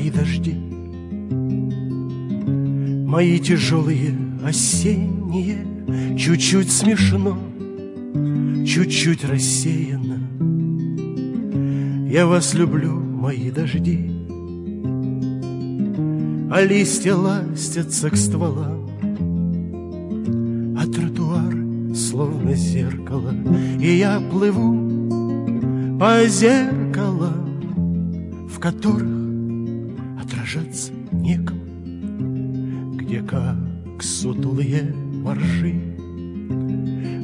мои дожди, мои тяжелые осенние, чуть-чуть смешно, чуть-чуть рассеяно. Я вас люблю, мои дожди, а листья ластятся к стволам, а тротуар словно зеркало, и я плыву по зеркалам, в которых отражаться некому, где как сутулые моржи.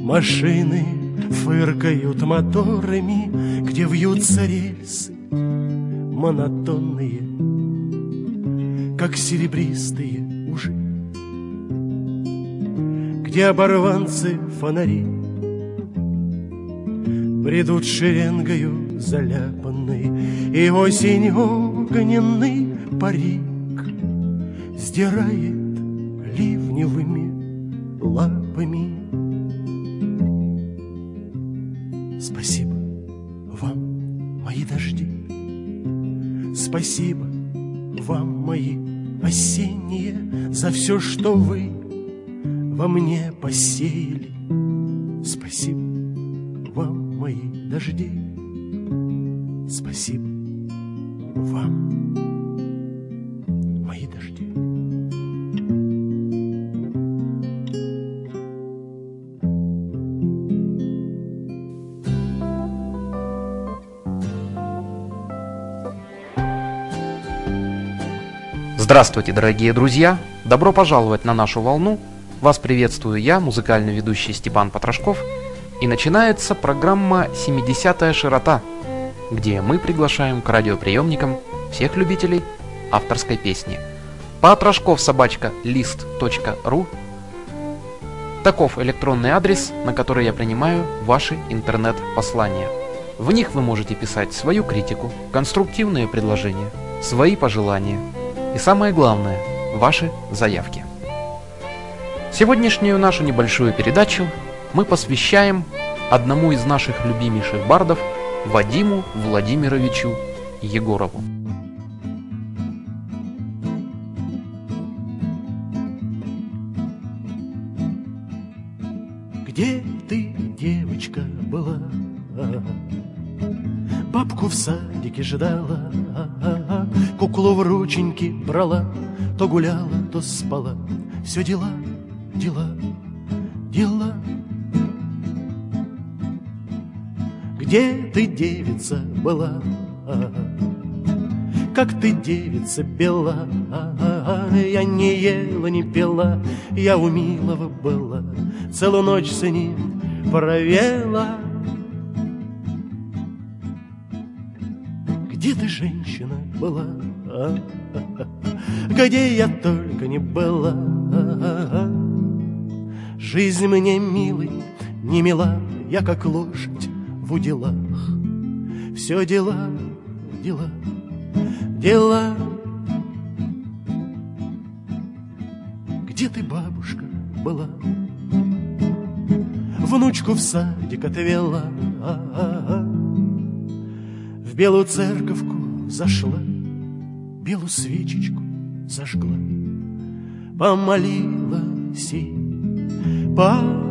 Машины фыркают моторами, где вьются рельсы монотонные, как серебристые ужи, где оборванцы фонари бредут шеренгою заляпанной, и осень огненный парик сдирает ливневыми лапами. Спасибо вам, мои дожди, Спасибо вам, мои осенние, За все, что вы во мне посеяли. Спасибо вам, мои дожди, Спасибо вам, Здравствуйте, дорогие друзья! Добро пожаловать на нашу волну. Вас приветствую я, музыкальный ведущий Степан Потрошков. И начинается программа «70-я широта», где мы приглашаем к радиоприемникам всех любителей авторской песни. Потрошков собачка лист.ру Таков электронный адрес, на который я принимаю ваши интернет-послания. В них вы можете писать свою критику, конструктивные предложения, свои пожелания и самое главное, ваши заявки. Сегодняшнюю нашу небольшую передачу мы посвящаем одному из наших любимейших бардов Вадиму Владимировичу Егорову. Где ты, девочка, была? Бабку в садике ждала, куклу в рученьки брала, то гуляла, то спала. Все дела, дела, дела. Где ты, девица, была? Как ты, девица, бела, я не ела, не пела, я у милого была, целую ночь с ним провела. Где ты, женщина, была? Где я только не была? Жизнь мне, милый, не мила, я как лошадь в уделах. Все дела, дела, дела. Где ты, бабушка, была? Внучку в садик отвела, в белую церковку зашла, белую свечечку зажгла, помолилась и пошла.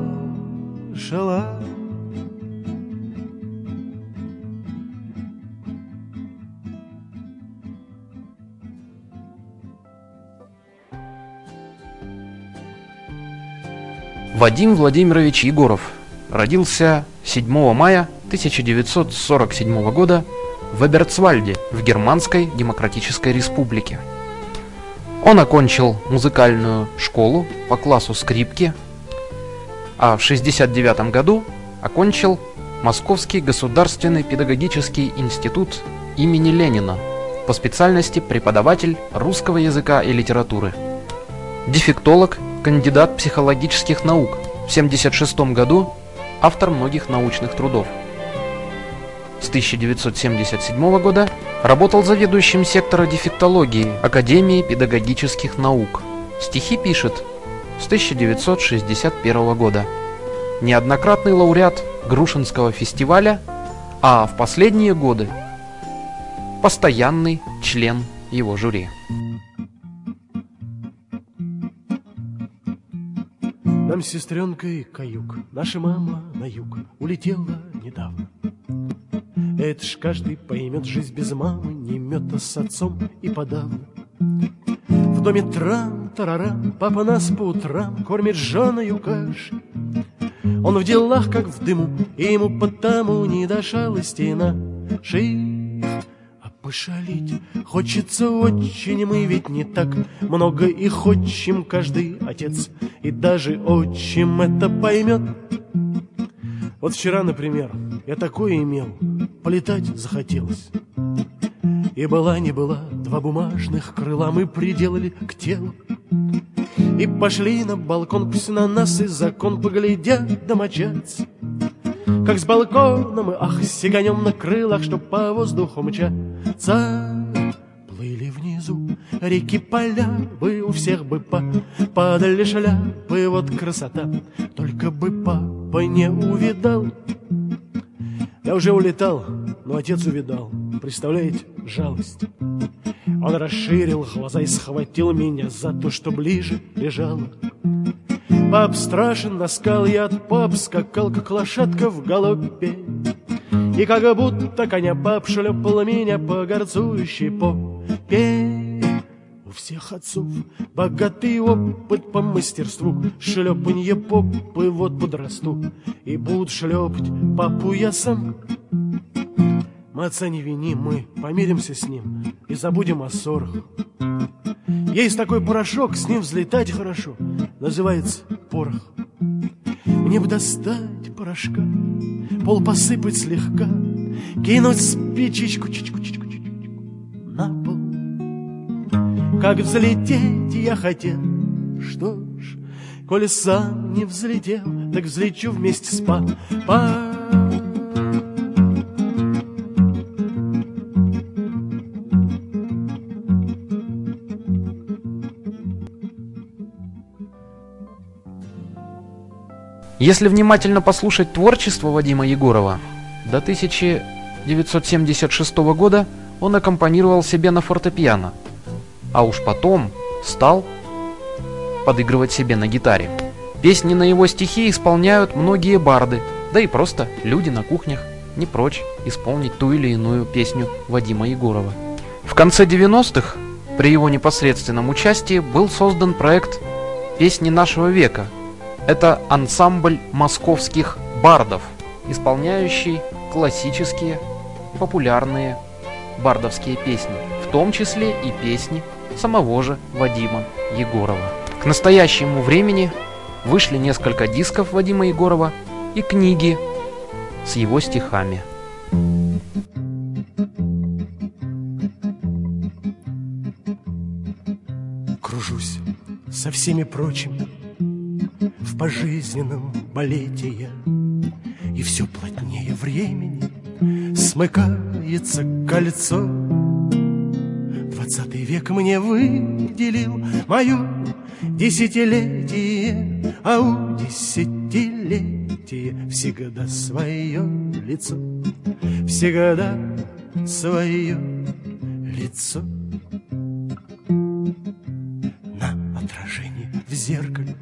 Вадим Владимирович Егоров родился 7 мая 1947 года в Эберцвальде в Германской Демократической Республике. Он окончил музыкальную школу по классу скрипки, а в 1969 году окончил Московский государственный педагогический институт имени Ленина по специальности преподаватель русского языка и литературы. Дефектолог, кандидат психологических наук. В 1976 году автор многих научных трудов. С 1977 года работал заведующим сектора дефектологии Академии педагогических наук. Стихи пишет с 1961 года. Неоднократный лауреат Грушинского фестиваля, а в последние годы постоянный член его жюри. Нам с сестренкой каюк, наша мама на юг улетела недавно. Это ж каждый поймет, жизнь без мамы не мета с отцом и подавно. В доме трам, тарарам, папа нас по утрам кормит женою кашей. Он в делах, как в дыму, и ему потому не до шалости нашей. А пошалить хочется очень, мы ведь не так много и хочем каждый отец, и даже отчим это поймет. Вот вчера, например, я такое имел, полетать захотелось. И была не была, два бумажных крыла мы приделали к телу. И пошли на балкон, пусть на нас и закон поглядят домочадцы. Как с балкона мы, ах, сиганем на крылах, чтоб по воздуху мчаться. Плыли внизу реки поля, бы у всех бы по падали шляпы, вот красота. Только бы папа не увидал. Я уже улетал, но отец увидал. Представляете, жалость. Он расширил глаза и схватил меня за то, что ближе лежало. Пап страшен, наскал я от пап, скакал, как лошадка в галопе. И как будто коня пап шлепал меня по горцующей попе. Всех отцов. Богатый опыт по мастерству Шлепанье попы вот подрасту. И будут шлепать папу я сам. Мы отца не виним, мы помиримся с ним и забудем о ссорах. Есть такой порошок, с ним взлетать хорошо, называется порох. Мне бы достать порошка, пол посыпать слегка, кинуть спичечку чичку, чичку, Как взлететь я хотел, что ж, коли сам не взлетел, так взлечу вместе с папой. Если внимательно послушать творчество Вадима Егорова, до 1976 года он аккомпанировал себе на фортепиано, а уж потом стал подыгрывать себе на гитаре. Песни на его стихи исполняют многие барды, да и просто люди на кухнях не прочь исполнить ту или иную песню Вадима Егорова. В конце 90-х при его непосредственном участии был создан проект «Песни нашего века», это ансамбль московских бардов, исполняющий классические, популярные бардовские песни, в том числе и песни самого же Вадима Егорова. К настоящему времени вышли несколько дисков Вадима Егорова и книги с его стихами. Кружусь со всеми прочими в пожизненном балете я, И все плотнее времени смыкается кольцо. Двадцатый век мне выделил мое десятилетие, А у десятилетия всегда свое лицо, Всегда свое лицо. На отражение в зеркале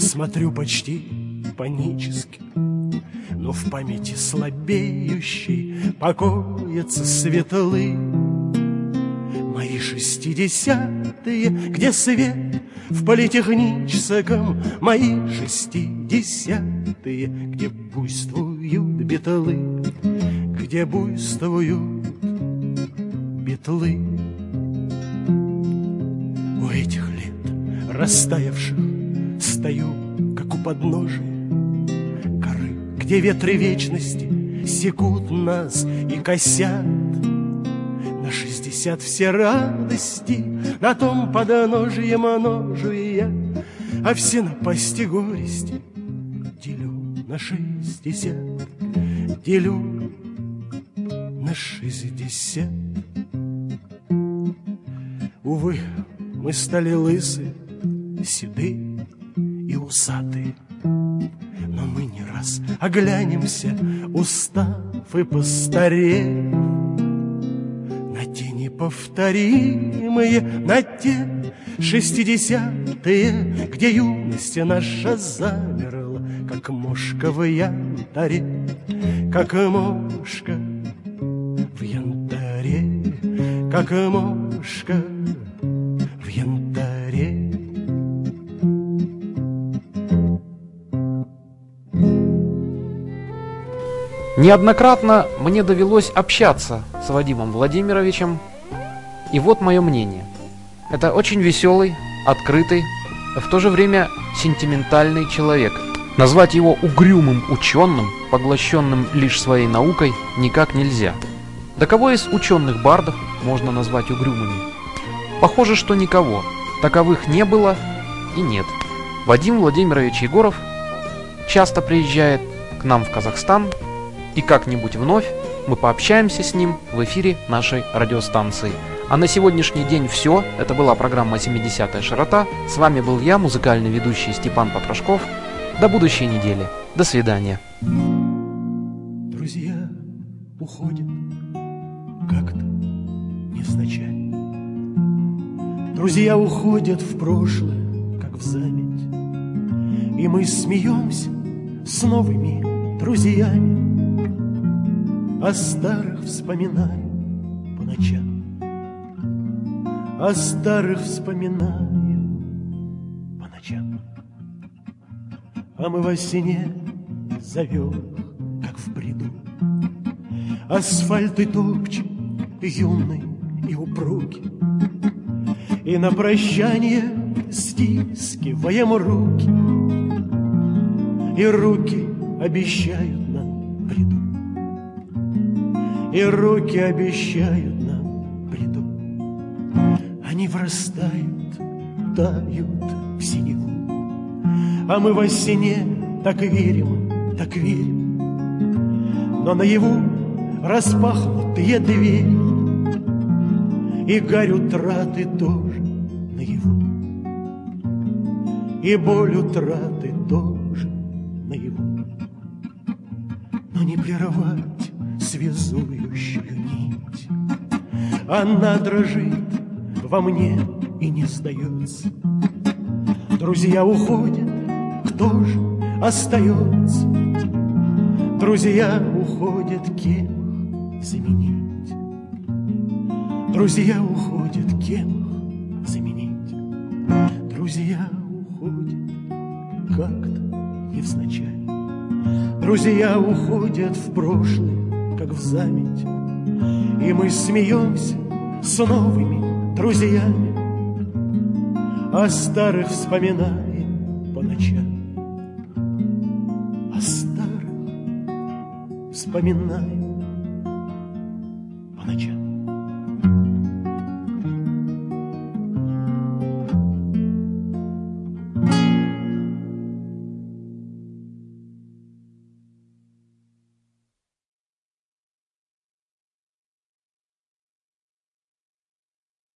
Смотрю почти панически, но в памяти слабеющей покоятся светлы. Мои шестидесятые, где свет в политехническом, Мои шестидесятые, где буйствуют биталы, Где буйствуют битлы. У этих лет растаявших стою, как у подножия горы, где ветры вечности секут нас и косят. Шестьдесят все радости на том подножье множу я, а все напасти горести делю на шестьдесят, делю на шестьдесят. Увы, мы стали лысы, седые, и усатые. Но мы не раз оглянемся, устав и постарев, неповторимые на те шестидесятые, где юность наша замерла, как мошка в янтаре, как мошка в янтаре, как мошка в янтаре. Неоднократно мне довелось общаться с Вадимом Владимировичем, и вот мое мнение. Это очень веселый, открытый, в то же время сентиментальный человек. Назвать его угрюмым ученым, поглощенным лишь своей наукой, никак нельзя. Да кого из ученых-бардов можно назвать угрюмыми? Похоже, что никого. Таковых не было и нет. Вадим Владимирович Егоров часто приезжает к нам в Казахстан и как-нибудь вновь мы пообщаемся с ним в эфире нашей радиостанции. А на сегодняшний день все. Это была программа «70-я широта». С вами был я, музыкальный ведущий Степан Потрошков. До будущей недели. До свидания. Друзья уходят как-то незначай. Друзья уходят в прошлое, как в заметь. И мы смеемся с новыми друзьями о старых вспоминаем по ночам, О старых вспоминаем по ночам. А мы во сне зовем, как в бреду, Асфальты топчем, юный и упругий, И на прощание стискиваем руки, И руки обещают нам приду и руки обещают. Они врастают, тают в синеву, а мы во сне так верим, так верим. Но наяву распахнутые двери, и горь утраты тоже наяву, и боль утраты тоже наяву. Но не прервать связующую нить. Она дрожит во мне и не сдается. Друзья уходят, кто же остается? Друзья уходят, кем заменить? Друзья уходят, кем заменить? Друзья уходят как-то невзначай. Друзья уходят в прошлое, как в заметь, И мы смеемся с новыми друзьями, О старых вспоминаем по ночам, О старых вспоминаем.